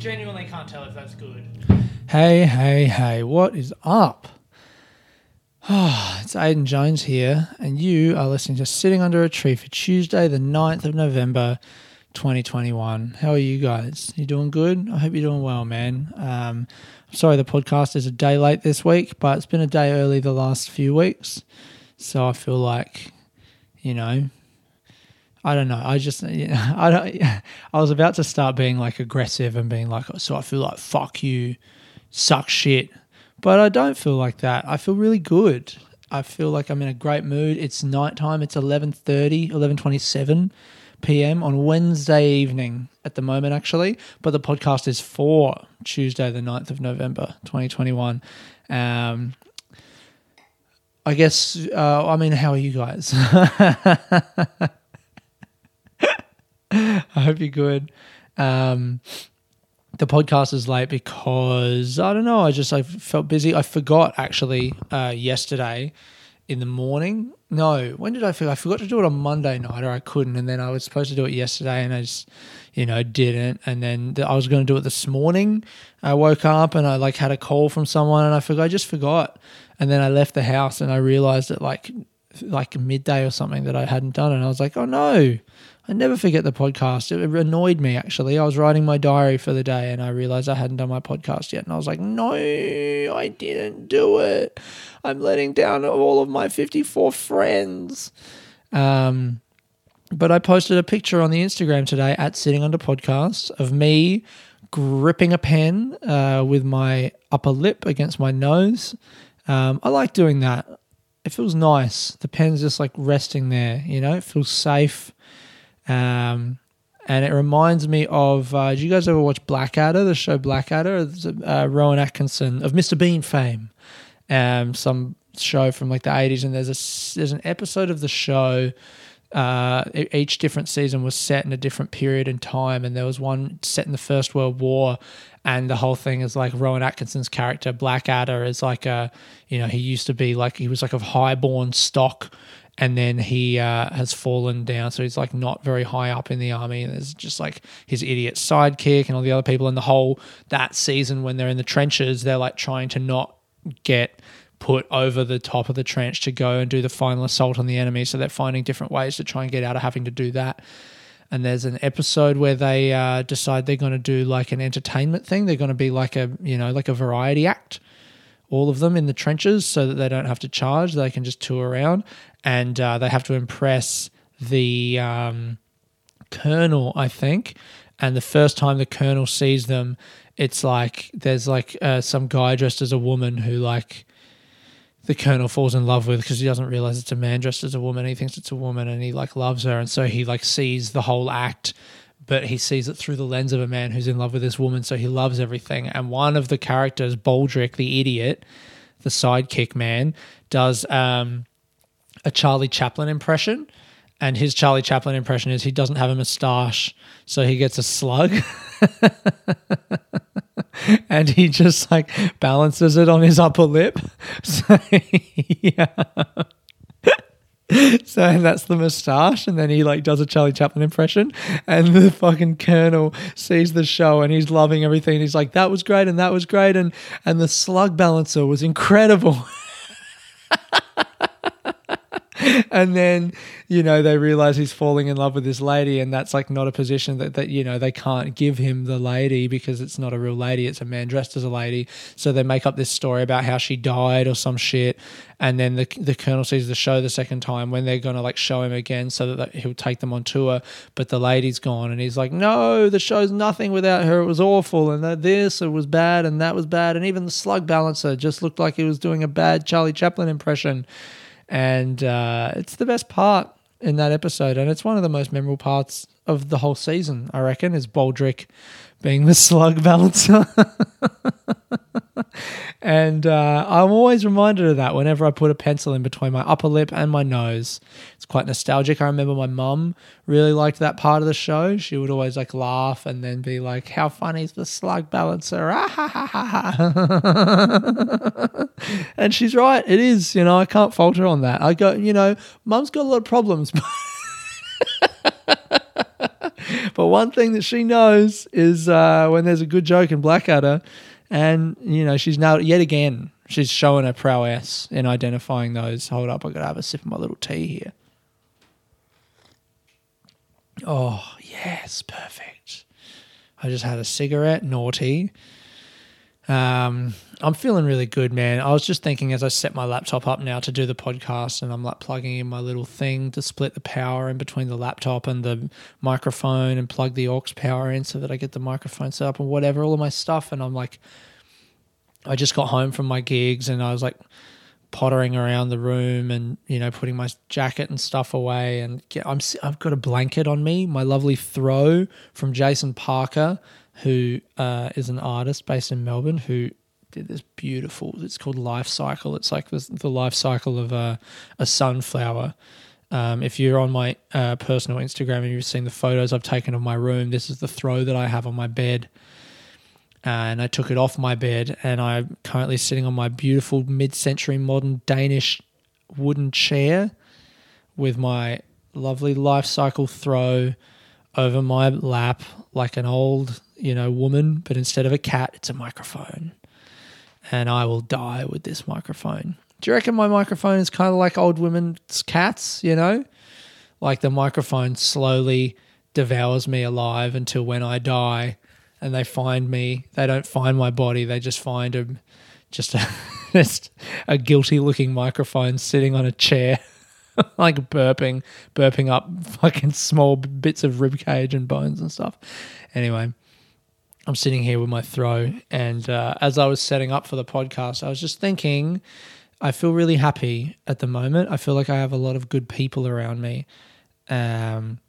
genuinely can't tell if that's good. Hey, hey, hey, what is up? it's Aidan Jones here, and you are listening to Sitting Under a Tree for Tuesday, the 9th of November, 2021. How are you guys? You doing good? I hope you're doing well, man. Um, I'm sorry the podcast is a day late this week, but it's been a day early the last few weeks. So I feel like, you know, I don't know. I just, you know, I don't. I was about to start being like aggressive and being like, so I feel like fuck you, suck shit, but I don't feel like that. I feel really good. I feel like I'm in a great mood. It's nighttime. It's 11:30, 11:27 p.m. on Wednesday evening at the moment, actually. But the podcast is for Tuesday, the 9th of November, 2021. Um, I guess. Uh, I mean, how are you guys? I hope you're good. Um, the podcast is late because I don't know. I just I felt busy. I forgot actually uh, yesterday in the morning. No, when did I forget? I forgot to do it on Monday night, or I couldn't, and then I was supposed to do it yesterday, and I just you know didn't. And then I was going to do it this morning. I woke up and I like had a call from someone, and I forgot. I just forgot, and then I left the house, and I realized that like like midday or something that I hadn't done, and I was like, oh no. I never forget the podcast. It annoyed me actually. I was writing my diary for the day and I realized I hadn't done my podcast yet. And I was like, no, I didn't do it. I'm letting down all of my 54 friends. Um, but I posted a picture on the Instagram today at Sitting Under Podcast of me gripping a pen uh, with my upper lip against my nose. Um, I like doing that. It feels nice. The pen's just like resting there, you know, it feels safe. Um, and it reminds me of. Uh, did you guys ever watch Blackadder, the show Blackadder? Uh, Rowan Atkinson of Mr. Bean fame, um, some show from like the eighties, and there's a there's an episode of the show. Uh, each different season was set in a different period in time, and there was one set in the First World War, and the whole thing is like Rowan Atkinson's character Blackadder is like a, you know, he used to be like he was like of highborn stock and then he uh, has fallen down. So he's like not very high up in the army. And there's just like his idiot sidekick and all the other people in the whole that season when they're in the trenches, they're like trying to not get put over the top of the trench to go and do the final assault on the enemy. So they're finding different ways to try and get out of having to do that. And there's an episode where they uh, decide they're going to do like an entertainment thing. They're going to be like a you know like a variety act all of them in the trenches so that they don't have to charge. They can just tour around and uh, they have to impress the um, colonel, I think. And the first time the colonel sees them, it's like there's like uh, some guy dressed as a woman who like the colonel falls in love with because he doesn't realize it's a man dressed as a woman. He thinks it's a woman and he like loves her, and so he like sees the whole act but he sees it through the lens of a man who's in love with this woman, so he loves everything. And one of the characters, Baldrick, the idiot, the sidekick man, does um, a Charlie Chaplin impression. And his Charlie Chaplin impression is he doesn't have a moustache, so he gets a slug. and he just like balances it on his upper lip. So, yeah. so that's the moustache, and then he like does a Charlie Chaplin impression, and the fucking colonel sees the show and he's loving everything. He's like, "That was great, and that was great, and and the slug balancer was incredible." and then you know they realize he's falling in love with this lady and that's like not a position that, that you know they can't give him the lady because it's not a real lady it's a man dressed as a lady. So they make up this story about how she died or some shit and then the, the colonel sees the show the second time when they're gonna like show him again so that he'll take them on tour but the lady's gone and he's like no the show's nothing without her. It was awful and that this it was bad and that was bad. And even the slug balancer just looked like he was doing a bad charlie chaplin impression and uh, it's the best part in that episode, and it's one of the most memorable parts of the whole season. I reckon is Baldrick being the slug balancer. and uh, I'm always reminded of that whenever I put a pencil in between my upper lip and my nose. It's quite nostalgic. I remember my mum really liked that part of the show. She would always like laugh and then be like, "How funny is the slug balancer?" and she's right. It is. You know, I can't falter on that. I go. You know, mum's got a lot of problems. but one thing that she knows is uh, when there's a good joke in Blackadder, and you know she's now yet again she's showing her prowess in identifying those. Hold up, I gotta have a sip of my little tea here. Oh yes, perfect. I just had a cigarette, naughty. Um, I'm feeling really good, man. I was just thinking as I set my laptop up now to do the podcast, and I'm like plugging in my little thing to split the power in between the laptop and the microphone and plug the aux power in so that I get the microphone set up and whatever, all of my stuff. And I'm like, I just got home from my gigs and I was like pottering around the room and you know putting my jacket and stuff away and get, I'm I've got a blanket on me, my lovely throw from Jason Parker who uh, is an artist based in Melbourne who did this beautiful. It's called Life Cycle. It's like the, life cycle of a, a sunflower. Um, if you're on my uh, personal Instagram and you've seen the photos I've taken of my room, this is the throw that I have on my bed. And I took it off my bed, and I'm currently sitting on my beautiful mid century modern Danish wooden chair with my lovely life cycle throw over my lap like an old you know, woman, but instead of a cat, it's a microphone. And I will die with this microphone. Do you reckon my microphone is kind of like old women's cats, you know? Like the microphone slowly devours me alive until when I die and they find me, they don't find my body, they just find a just a, just a guilty looking microphone sitting on a chair. like burping, burping up fucking small bits of rib cage and bones and stuff. Anyway, I'm sitting here with my throw, and uh, as I was setting up for the podcast, I was just thinking, I feel really happy at the moment. I feel like I have a lot of good people around me. Um,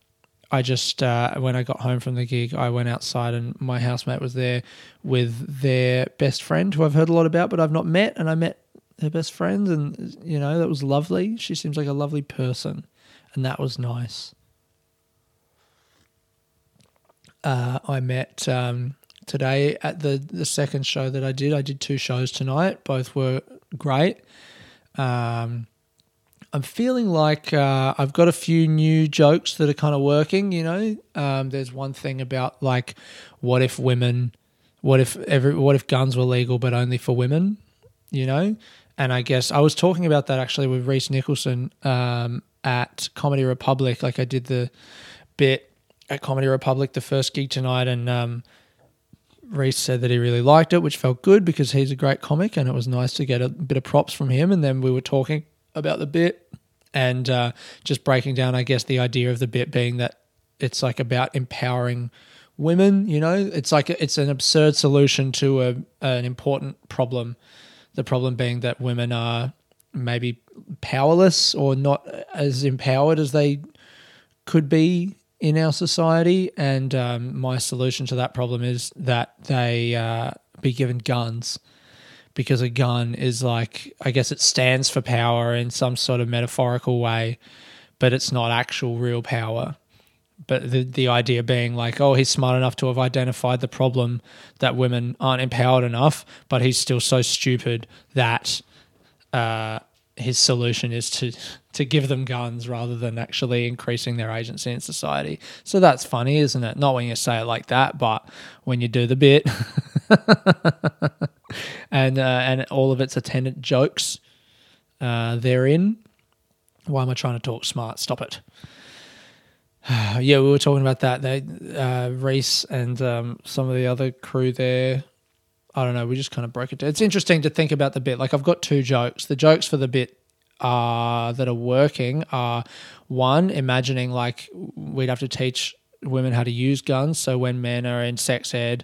I just uh, when I got home from the gig, I went outside and my housemate was there with their best friend, who I've heard a lot about, but I've not met, and I met their best friend, and you know that was lovely. She seems like a lovely person, and that was nice. Uh, I met um, today at the the second show that I did. I did two shows tonight. Both were great. Um, I'm feeling like uh, I've got a few new jokes that are kind of working. You know, um, there's one thing about like, what if women, what if every, what if guns were legal but only for women? You know, and I guess I was talking about that actually with Rhys Nicholson um, at Comedy Republic. Like I did the bit at Comedy Republic, the first gig tonight, and um, Rhys said that he really liked it, which felt good because he's a great comic, and it was nice to get a bit of props from him. And then we were talking about the bit and uh, just breaking down, I guess, the idea of the bit being that it's like about empowering women. You know, it's like it's an absurd solution to a, an important problem. The problem being that women are maybe powerless or not as empowered as they could be in our society. And um, my solution to that problem is that they uh, be given guns because a gun is like, I guess it stands for power in some sort of metaphorical way, but it's not actual real power. But the, the idea being like, oh, he's smart enough to have identified the problem that women aren't empowered enough, but he's still so stupid that uh, his solution is to to give them guns rather than actually increasing their agency in society. So that's funny, isn't it? Not when you say it like that, but when you do the bit, and uh, and all of its attendant jokes uh, therein. Why am I trying to talk smart? Stop it. yeah, we were talking about that. They, uh, Rhys and um, some of the other crew there I don't know. We just kind of broke it down. It's interesting to think about the bit. Like I've got two jokes. The jokes for the bit uh, that are working are one, imagining like we'd have to teach women how to use guns. So when men are in sex ed,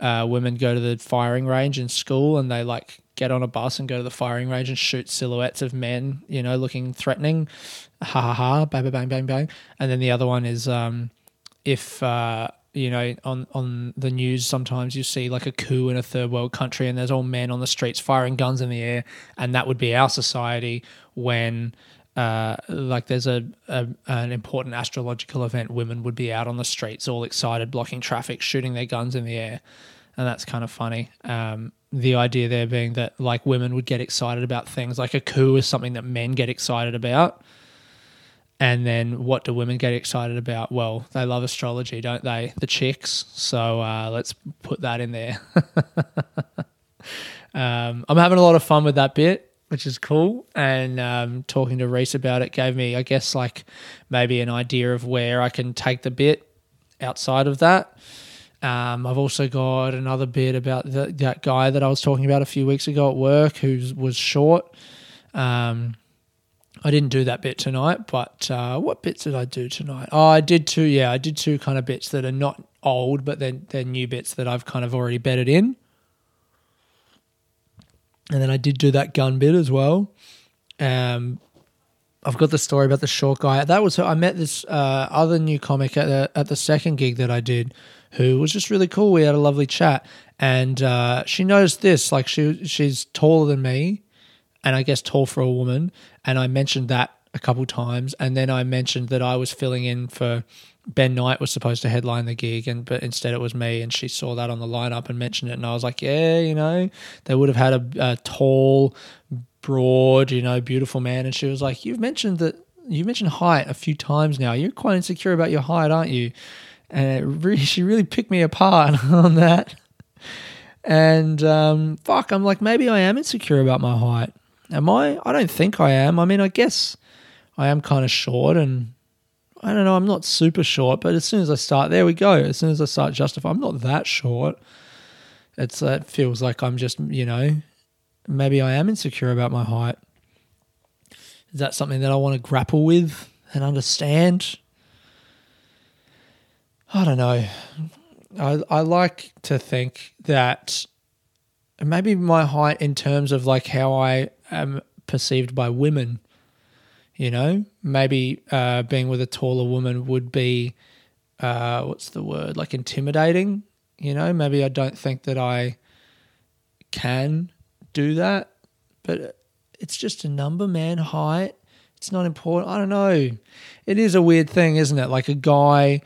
uh, women go to the firing range in school and they like get on a bus and go to the firing range and shoot silhouettes of men, you know, looking threatening. Ha ha ha, bang, bang, bang, bang. And then the other one is um, if. Uh, you know, on on the news sometimes you see like a coup in a third world country and there's all men on the streets firing guns in the air, and that would be our society when uh, like there's a, a, an important astrological event, women would be out on the streets, all excited, blocking traffic, shooting their guns in the air, and that's kind of funny. Um, the idea there being that like women would get excited about things like a coup is something that men get excited about, And then what do women get excited about? Well, they love astrology, don't they? The chicks. So uh, let's put that in there. um, I'm having a lot of fun with that bit, which is cool. And um, talking to Rhys about it gave me, I guess, like maybe an idea of where I can take the bit outside of that. Um, I've also got another bit about the, that guy that I was talking about a few weeks ago at work who was short. Um, I didn't do that bit tonight, but uh, what bits did I do tonight? Oh, I did two. Yeah, I did two kind of bits that are not old, but they're, they're new bits that I've kind of already bedded in. And then I did do that gun bit as well. Um, I've got the story about the short guy. That was I met this uh, other new comic at the, at the second gig that I did, who was just really cool. We had a lovely chat, and uh, she noticed this. Like she she's taller than me, and I guess tall for a woman. And I mentioned that a couple times, and then I mentioned that I was filling in for Ben Knight was supposed to headline the gig, and but instead it was me. And she saw that on the lineup and mentioned it, and I was like, yeah, you know, they would have had a, a tall, broad, you know, beautiful man. And she was like, you've mentioned that you mentioned height a few times now. You're quite insecure about your height, aren't you? And really, she really picked me apart on that. And um, fuck, I'm like, maybe I am insecure about my height. Am I? I don't think I am. I mean, I guess I am kind of short and I don't know, I'm not super short, but as soon as I start, there we go. As soon as I start justifying, I'm not that short. It's uh, it feels like I'm just, you know, maybe I am insecure about my height. Is that something that I want to grapple with and understand? I don't know. I I like to think that maybe my height in terms of like how I am perceived by women. You know, maybe uh, being with a taller woman would be uh, what's the word like intimidating. You know, maybe I don't think that I can do that, but it's just a number, man. Height, it's not important. I don't know. It is a weird thing, isn't it? Like a guy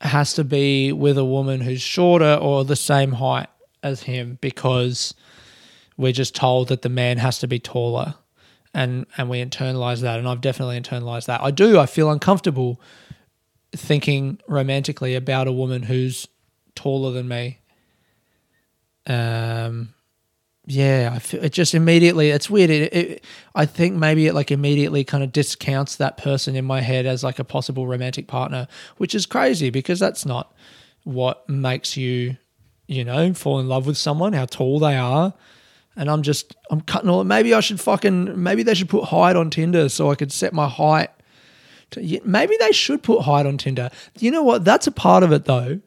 has to be with a woman who's shorter or the same height as him because we're just told that the man has to be taller and and we internalize that and I've definitely internalized that. I do I feel uncomfortable thinking romantically about a woman who's taller than me. Um yeah, I feel it just immediately it's weird. It, it, I think maybe it like immediately kind of discounts that person in my head as like a possible romantic partner, which is crazy because that's not what makes you you know, fall in love with someone, how tall they are. And I'm just, I'm cutting all. Maybe I should fucking, maybe they should put height on Tinder so I could set my height. To, maybe they should put height on Tinder. You know what? That's a part of it though.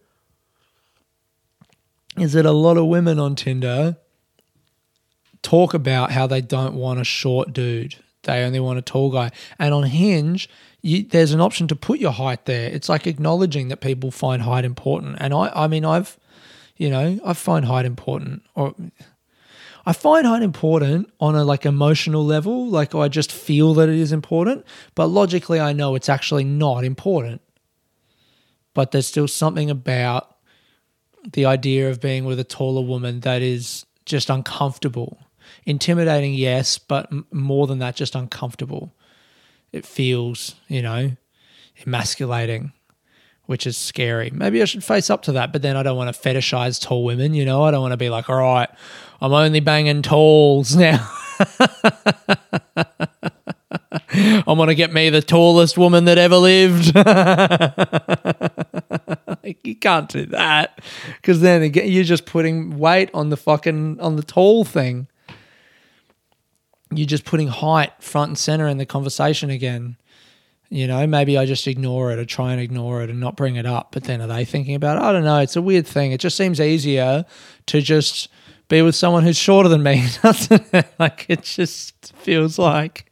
Is that a lot of women on Tinder talk about how they don't want a short dude. They only want a tall guy. And on Hinge, you, there's an option to put your height there. It's like acknowledging that people find height important. And I, I mean, I've you know, I find height important, or I find height important on a like emotional level. Like I just feel that it is important, but logically, I know it's actually not important. But there's still something about the idea of being with a taller woman that is just uncomfortable. Intimidating, yes, but more than that, just uncomfortable. It feels, you know, emasculating which is scary. Maybe I should face up to that, but then I don't want to fetishize tall women, you know? I don't want to be like, all right, I'm only banging talls now. I'm to get me the tallest woman that ever lived. you can't do that because then again, you're just putting weight on the fucking on the tall thing. You're just putting height front and center in the conversation again. You know, maybe I just ignore it or try and ignore it and not bring it up. But then are they thinking about it? I don't know. It's a weird thing. It just seems easier to just be with someone who's shorter than me, it? Like it just feels like,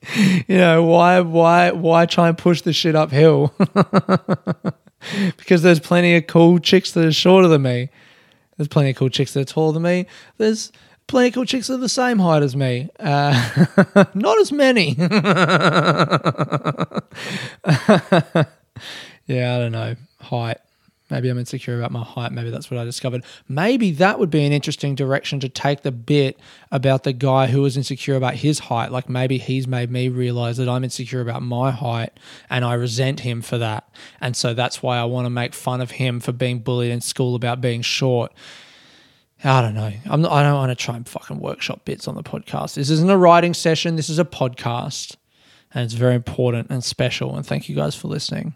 you know, why why why try and push the shit uphill? because there's plenty of cool chicks that are shorter than me. There's plenty of cool chicks that are taller than me. There's plenty of cool chicks that are the same height as me. Uh, not as many. yeah, I don't know. Height. Maybe I'm insecure about my height. Maybe that's what I discovered. Maybe that would be an interesting direction to take the bit about the guy who was insecure about his height. Like maybe he's made me realize that I'm insecure about my height and I resent him for that. And so that's why I want to make fun of him for being bullied in school about being short. I don't know. I'm not, I don't want to try and fucking workshop bits on the podcast. This isn't a writing session. This is a podcast. And it's very important and special. And thank you guys for listening.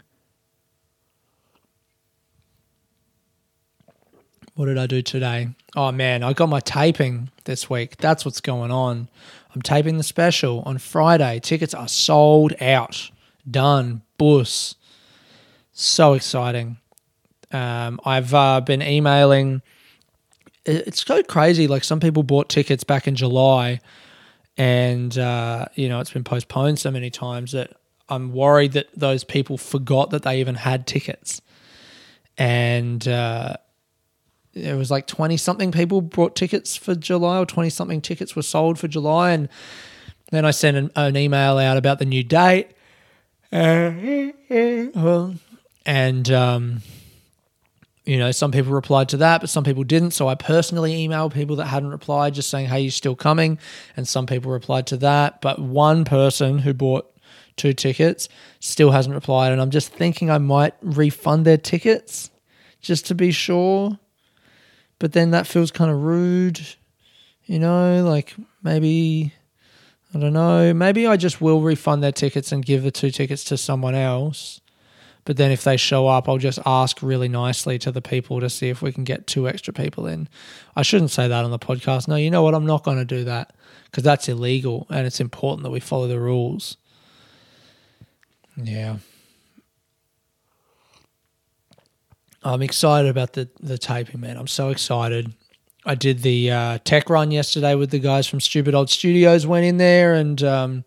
What did I do today? Oh man, I got my taping this week. That's what's going on. I'm taping the special on Friday. Tickets are sold out. Done. Bus. So exciting. Um, I've uh, been emailing. It's so crazy. Like some people bought tickets back in July, and uh, you know it's been postponed so many times that I'm worried that those people forgot that they even had tickets. And uh, it was like 20 something people bought tickets for July or 20 something tickets were sold for July. And then I sent an, an email out about the new date. and, um, you know, some people replied to that, but some people didn't. So I personally emailed people that hadn't replied, just saying, hey, you're still coming? And some people replied to that. But one person who bought two tickets still hasn't replied. And I'm just thinking I might refund their tickets just to be sure but then that feels kind of rude, you know, like maybe I don't know, maybe I just will refund their tickets and give the two tickets to someone else. But then if they show up, I'll just ask really nicely to the people to see if we can get two extra people in. I shouldn't say that on the podcast. No, you know what? I'm not going to do that because that's illegal and it's important that we follow the rules. Yeah. I'm excited about the the taping, man. I'm so excited. I did the uh, tech run yesterday with the guys from Stupid Old Studios. Went in there and um,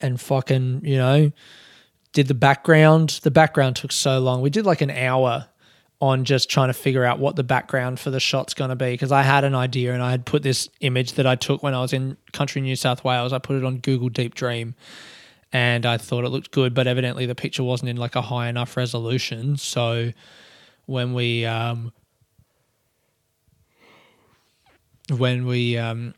and fucking you know did the background. The background took so long. We did like an hour on just trying to figure out what the background for the shot's going to be because I had an idea and I had put this image that I took when I was in country New South Wales. I put it on Google Deep Dream and I thought it looked good, but evidently the picture wasn't in like a high enough resolution. So when we um, when we um,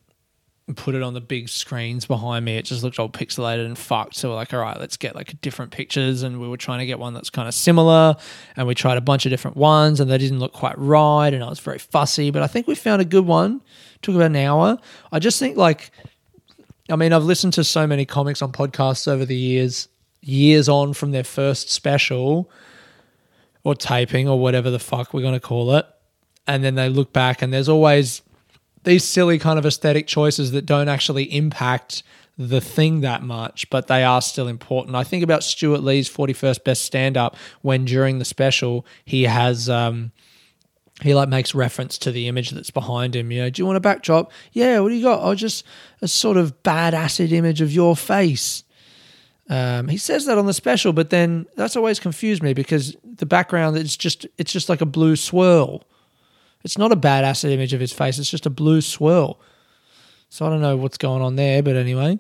put it on the big screens behind me, it just looked all pixelated and fucked. So we're like, all right, let's get like different pictures. And we were trying to get one that's kind of similar. And we tried a bunch of different ones and they didn't look quite right. And I was very fussy, but I think we found a good one. took about an hour. I just think like I mean, I've listened to so many comics on podcasts over the years, years on from their first special or taping or whatever the fuck we're going to call it. And then they look back and there's always these silly kind of aesthetic choices that don't actually impact the thing that much, but they are still important. I think about Stewart Lee's 41st Best Stand Up when during the special he has um, he like makes reference to the image that's behind him. You know, do you want a backdrop? Yeah, what do you got? Oh, just a sort of bad acid image of your face. Um, he says that on the special, but then that's always confused me because the background it's just it's just like a blue swirl. It's not a bad acid image of his face. It's just a blue swirl. So I don't know what's going on there, but anyway.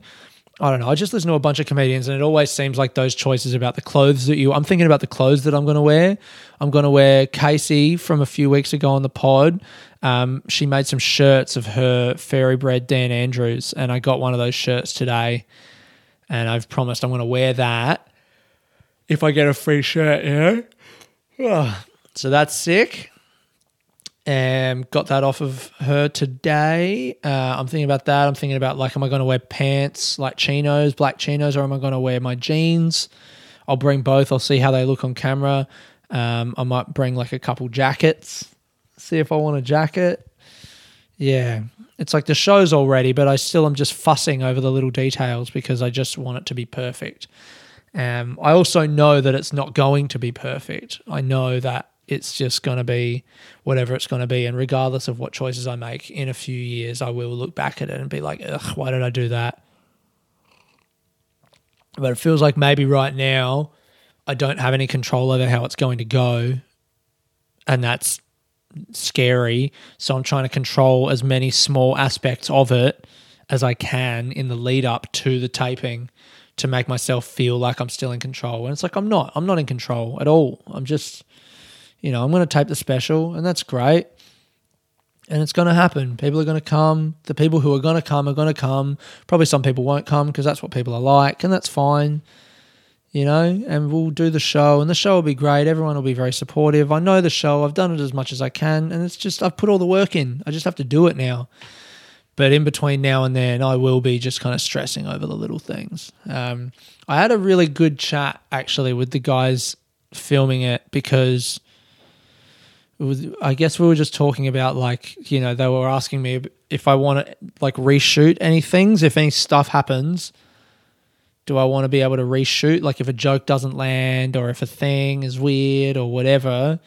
I don't know. I just listen to a bunch of comedians, and it always seems like those choices about the clothes that you. I'm thinking about the clothes that I'm going to wear. I'm going to wear Casey from a few weeks ago on the pod. Um, she made some shirts of her fairy bread Dan Andrews, and I got one of those shirts today. And I've promised I'm going to wear that if I get a free shirt. Yeah. So that's sick and got that off of her today. Uh, I'm thinking about that. I'm thinking about like, am I going to wear pants like chinos, black chinos, or am I going to wear my jeans? I'll bring both. I'll see how they look on camera. Um, I might bring like a couple jackets, see if I want a jacket. Yeah, it's like the show's already, but I still am just fussing over the little details because I just want it to be perfect. Um, I also know that it's not going to be perfect. I know that it's just going to be whatever it's going to be. And regardless of what choices I make in a few years, I will look back at it and be like, ugh, why did I do that? But it feels like maybe right now I don't have any control over how it's going to go. And that's scary. So I'm trying to control as many small aspects of it as I can in the lead up to the taping to make myself feel like I'm still in control. And it's like I'm not. I'm not in control at all. I'm just You know, I'm going to tape the special, and that's great. And it's going to happen. People are going to come. The people who are going to come are going to come. Probably some people won't come because that's what people are like, and that's fine. You know, and we'll do the show, and the show will be great. Everyone will be very supportive. I know the show. I've done it as much as I can, and it's just I've put all the work in. I just have to do it now. But in between now and then, I will be just kind of stressing over the little things. Um, I had a really good chat actually with the guys filming it because was, I guess we were just talking about like you know they were asking me if I want to like reshoot any things if any stuff happens. Do I want to be able to reshoot like if a joke doesn't land or if a thing is weird or whatever?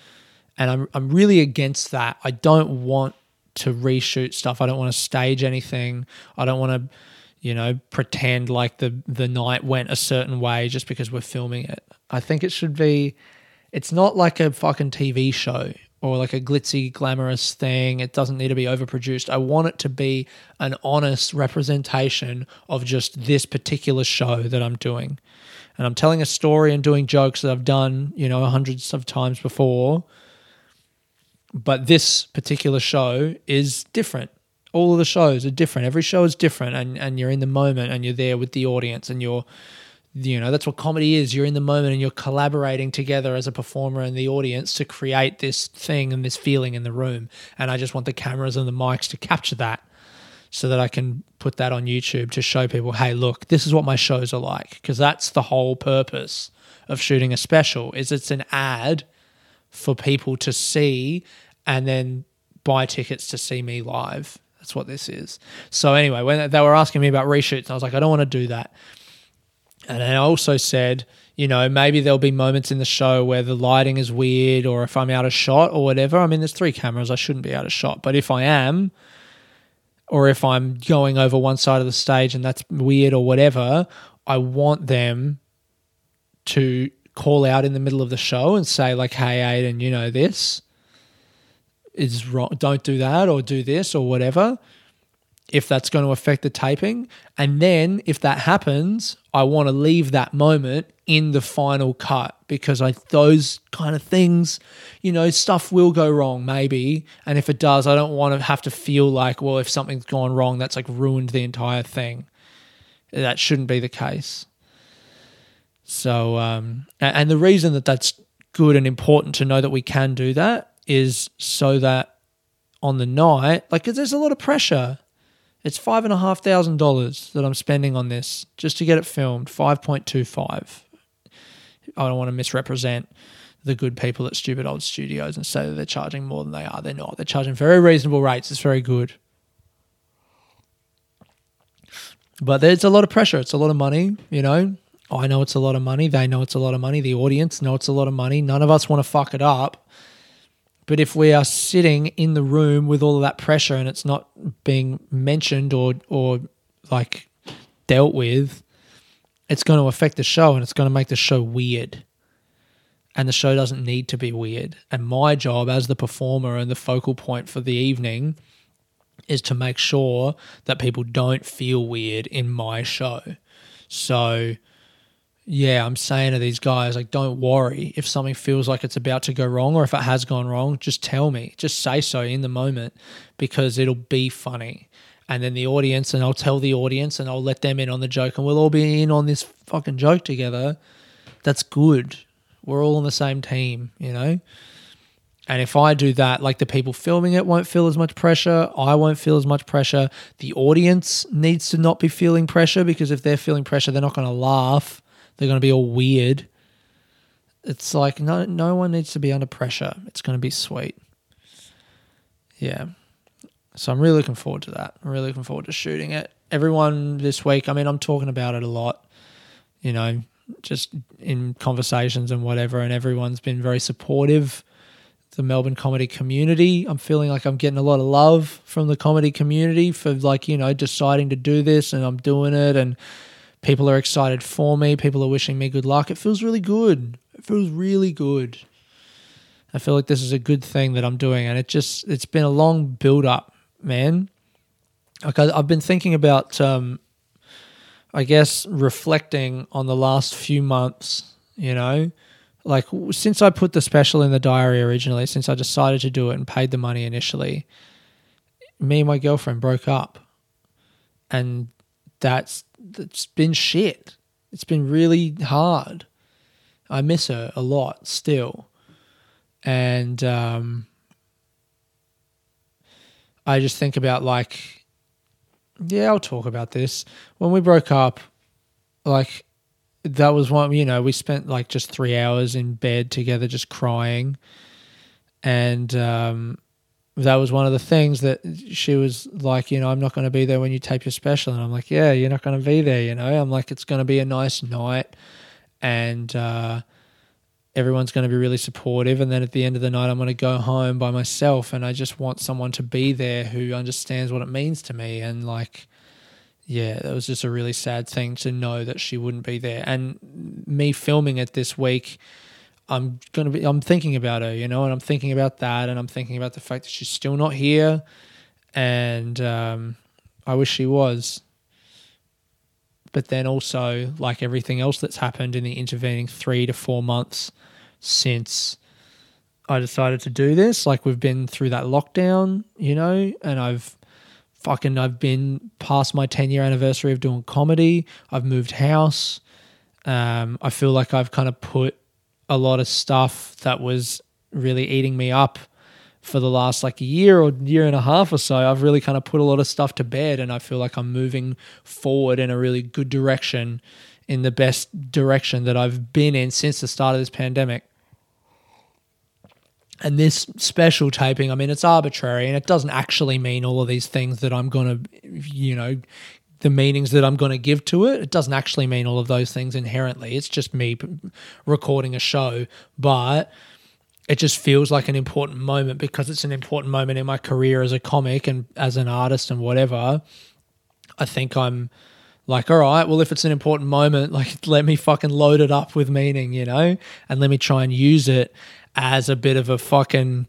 And I'm I'm really against that. I don't want to reshoot stuff. I don't want to stage anything. I don't want to, you know, pretend like the the night went a certain way just because we're filming it. I think it should be it's not like a fucking TV show or like a glitzy glamorous thing. It doesn't need to be overproduced. I want it to be an honest representation of just this particular show that I'm doing. And I'm telling a story and doing jokes that I've done, you know, hundreds of times before but this particular show is different. All of the shows are different. Every show is different, and and you're in the moment, and you're there with the audience, and you're, you know, that's what comedy is. You're in the moment, and you're collaborating together as a performer and the audience to create this thing and this feeling in the room. And I just want the cameras and the mics to capture that, so that I can put that on YouTube to show people, hey, look, this is what my shows are like, because that's the whole purpose of shooting a special. Is it's an ad for people to see and then buy tickets to see me live. That's what this is. So anyway, when they were asking me about reshoots, I was like, I don't want to do that. And I also said, you know, maybe there'll be moments in the show where the lighting is weird or if I'm out of shot or whatever. I mean, there's three cameras, I shouldn't be out of shot. But if I am, or if I'm going over one side of the stage and that's weird or whatever, I want them to call out in the middle of the show and say, like, hey, Aidan, you know this is wrong. Don't do that or do this or whatever. If that's going to affect the taping. And then if that happens, I want to leave that moment in the final cut because I those kind of things, you know, stuff will go wrong maybe. And if it does, I don't want to have to feel like, well, if something's gone wrong, that's like ruined the entire thing. That shouldn't be the case. So, um, and the reason that that's good and important to know that we can do that is so that on the night, like, there's a lot of pressure. It's five and a half thousand dollars that I'm spending on this just to get it filmed. Five point two five. I don't want to misrepresent the good people at Stupid Old Studios and say that they're charging more than they are. They're not. They're charging very reasonable rates. It's very good. But there's a lot of pressure. It's a lot of money, you know. I know it's a lot of money. They know it's a lot of money. The audience know it's a lot of money. None of us want to fuck it up. But if we are sitting in the room with all of that pressure and it's not being mentioned or or like dealt with, it's going to affect the show and it's going to make the show weird. And the show doesn't need to be weird. And my job as the performer and the focal point for the evening is to make sure that people don't feel weird in my show. So yeah, I'm saying to these guys, like, don't worry if something feels like it's about to go wrong or if it has gone wrong, just tell me. Just say so in the moment because it'll be funny. And then the audience, and I'll tell the audience and I'll let them in on the joke and we'll all be in on this fucking joke together. That's good. We're all on the same team, you know? And if I do that, like the people filming it won't feel as much pressure. I won't feel as much pressure. The audience needs to not be feeling pressure because if they're feeling pressure, they're not going to laugh they're going to be all weird. It's like no no one needs to be under pressure. It's going to be sweet. Yeah. So I'm really looking forward to that. I'm really looking forward to shooting it. Everyone this week, I mean, I'm talking about it a lot, you know, just in conversations and whatever, and everyone's been very supportive. The Melbourne comedy community. I'm feeling like I'm getting a lot of love from the comedy community for like, you know, deciding to do this and I'm doing it and People are excited for me. People are wishing me good luck. It feels really good. It feels really good. I feel like this is a good thing that I'm doing, and it just it's been a long build up, man. Like I, have been thinking about, um, I guess, reflecting on the last few months. You know, like since I put the special in the diary originally, since I decided to do it and paid the money initially, me and my girlfriend broke up, and that's that's been shit. It's been really hard. I miss her a lot still, and um, I just think about like, yeah, I'll talk about this. When we broke up, like that was one you know we spent like just three hours in bed together just crying and um, that was one of the things that she was like you know i'm not going to be there when you tape your special. And i'm like yeah you're not going to be there you know? I'm like it's going to be a nice night and uh, everyone's going to be really supportive and then at the end of the night i'm going to go home by myself and i just want someone to be there who understands what it means to me. And like yeah, that was just a really sad thing to know that she wouldn't be there. And me filming it this week, I'm gonna be I'm thinking about her, you know, and I'm thinking about that, and I'm thinking about the fact that she's still not here, and um, I wish she was. But then also, like everything else that's happened in the intervening three to four months since I decided to do this, like we've been through that lockdown, you know, and I've fucking I've been past my 10 year anniversary of doing comedy. I've moved house. Um, I feel like I've kind of put a lot of stuff that was really eating me up for the last like a year or year and a half or so. I've really kind of put a lot of stuff to bed and I feel like I'm moving forward in a really good direction in the best direction that I've been in since the start of this pandemic. And this special taping, I mean, it's arbitrary and it doesn't actually mean all of these things that I'm going to, you know, the meanings that I'm going to give to it. It doesn't actually mean all of those things inherently. It's just me recording a show, but it just feels like an important moment because it's an important moment in my career as a comic and as an artist and whatever. I think I'm like, all right, well, if it's an important moment, like, let me fucking load it up with meaning, you know, and let me try and use it as a bit of a fucking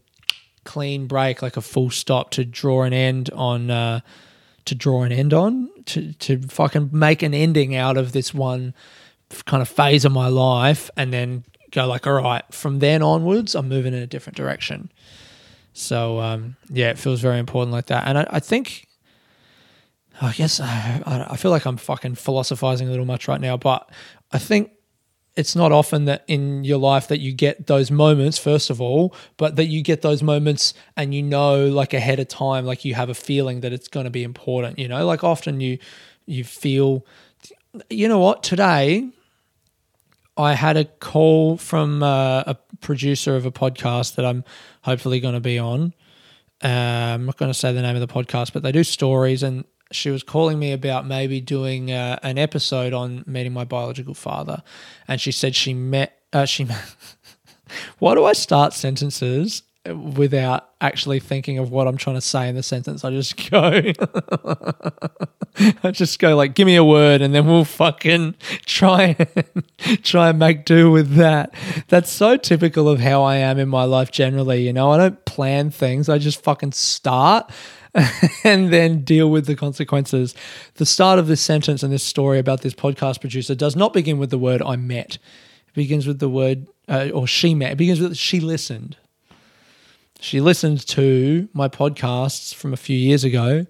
clean break, like a full stop to draw an end on, uh, to draw an end on, to, to fucking make an ending out of this one kind of phase of my life and then go like, all right, from then onwards, I'm moving in a different direction. So, um, yeah, it feels very important like that. And I, I think, I guess I, I feel like I'm fucking philosophizing a little much right now, but I think it's not often that in your life that you get those moments first of all but that you get those moments and you know like ahead of time like you have a feeling that it's going to be important you know? Like often you you feel you know what? Today i had a call from uh, a producer of a podcast that i'm hopefully going to be on. Uh, i'm not going to say the name of the podcast but they do stories and she was calling me about maybe doing uh, an episode on meeting my biological father, and she said she met. Uh, she. Why do I start sentences without actually thinking of what I'm trying to say in the sentence? I just go. I just go like, give me a word, and then we'll fucking try and try and make do with that. That's so typical of how I am in my life generally. You know, I don't plan things. I just fucking start and then deal with the consequences. The start of this sentence and this story about this podcast producer does not begin with the word I met. It begins with the word, uh, or she met. It begins with she listened. She listened to my podcasts from a few years ago.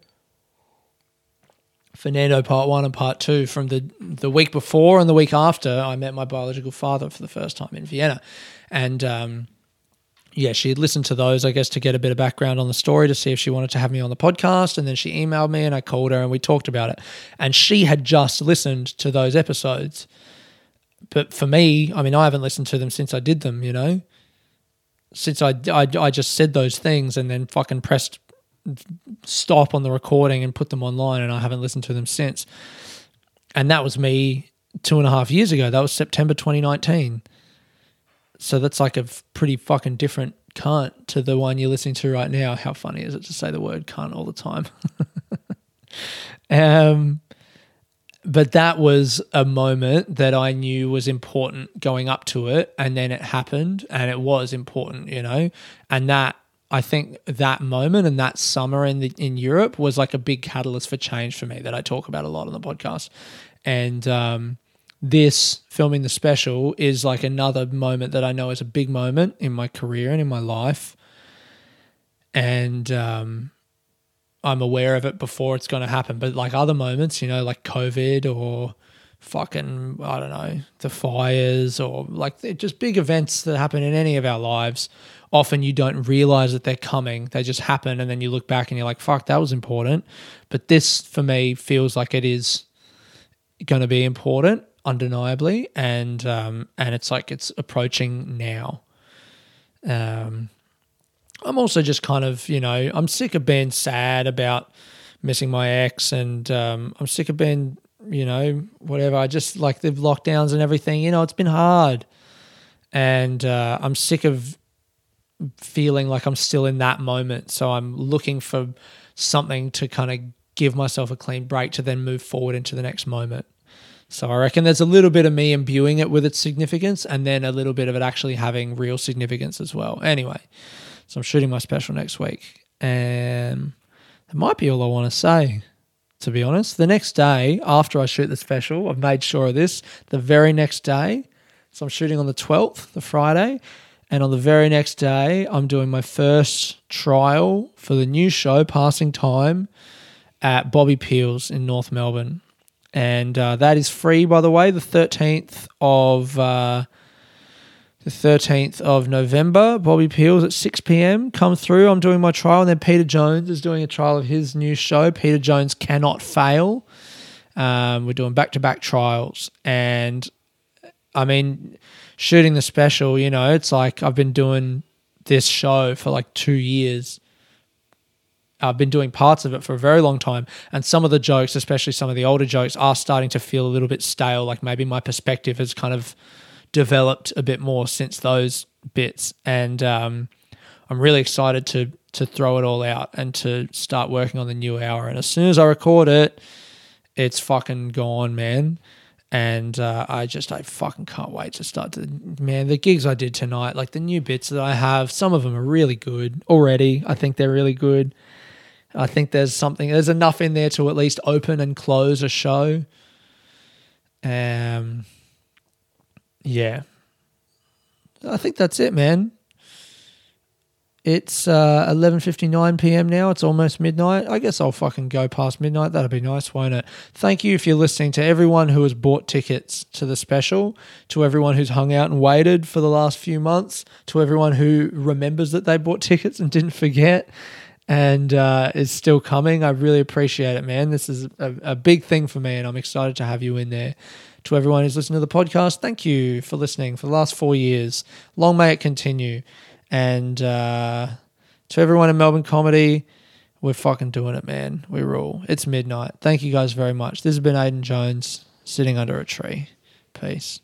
Fernando part one and part two from the the week before and the week after I met my biological father for the first time in Vienna, and um, yeah, she had listened to those, I guess, to get a bit of background on the story to see if she wanted to have me on the podcast. And then she emailed me and I called her and we talked about it. And she had just listened to those episodes. But for me, I mean, I haven't listened to them since I did them, you know? Since I, I, I just said those things and then fucking pressed stop on the recording and put them online and I haven't listened to them since. And that was me two and a half years ago. That was September 2019. So that's like a pretty fucking different cunt to the one you're listening to right now. How funny is it to say the word cunt all the time? um, but that was a moment that I knew was important going up to it, and then it happened, and it was important, you know, and that I think that moment and that summer in the in Europe was like a big catalyst for change for me that I talk about a lot on the podcast, and um, this filming the special is like another moment that I know is a big moment in my career and in my life. And um, I'm aware of it before it's going to happen. But like other moments, you know, like COVID or fucking, I don't know, the fires or like just big events that happen in any of our lives, often you don't realize that they're coming. They just happen. And then you look back and you're like, fuck, that was important. But this for me feels like it is going to be important undeniably and um and it's like it's approaching now. Um i'm also just kind of you know i'm sick of being sad about missing my ex and um i'm sick of being you know whatever. I just like the lockdowns and everything you know it's been hard. And uh i'm sick of feeling like i'm still in that moment. So i'm looking for something to kind of give myself a clean break to then move forward into the next moment so I reckon there's a little bit of me imbuing it with its significance and then a little bit of it actually having real significance as well. Anyway, so I'm shooting my special next week. And that might be all I want to say, to be honest. The next day, after I shoot the special, I've made sure of this. The very next day, so I'm shooting on the 12th, the Friday. And on the very next day, I'm doing my first trial for the new show, Passing Time, at Bobby Peel's in North Melbourne and uh, that is free by the way the 13th of uh, the 13th of November. Bobby Peels at 6 p.m. come through. I'm doing my trial. And then Peter Jones is doing a trial of his new show Peter Jones cannot fail. Um, we're doing back-to-back trials. And I mean shooting the special you know it's like I've been doing this show for like 2 years I've been doing parts of it for a very long time, and some of the jokes, especially some of the older jokes, are starting to feel a little bit stale. Like maybe my perspective has kind of developed a bit more since those bits, and um, I'm really excited to to throw it all out and to start working on the new hour. And as soon as I record it, it's fucking gone, man. And uh, I just I fucking can't wait to start to man the gigs I did tonight, like the new bits that I have. Some of them are really good already. I think they're really good I think there's something there's enough in there to at least open and close a show. Um yeah. I think that's it, man. It's uh 11:59 p.m. now. It's almost midnight. I guess I'll fucking go past midnight. That'd be nice, won't it? Thank you if you're listening to everyone who has bought tickets to the special, to everyone who's hung out and waited for the last few months, to everyone who remembers that they bought tickets and didn't forget and uh, is still coming. I really appreciate it, man. This is a, a, big thing for me, and I'm excited to have you in there. To everyone who's listening to the podcast, thank you for listening for the last four years. Long may it continue. And uh, to everyone in Melbourne Comedy, we're fucking doing it, man. We rule. It's midnight. Thank you guys very much. This has been Aidan Jones sitting under a tree. Peace.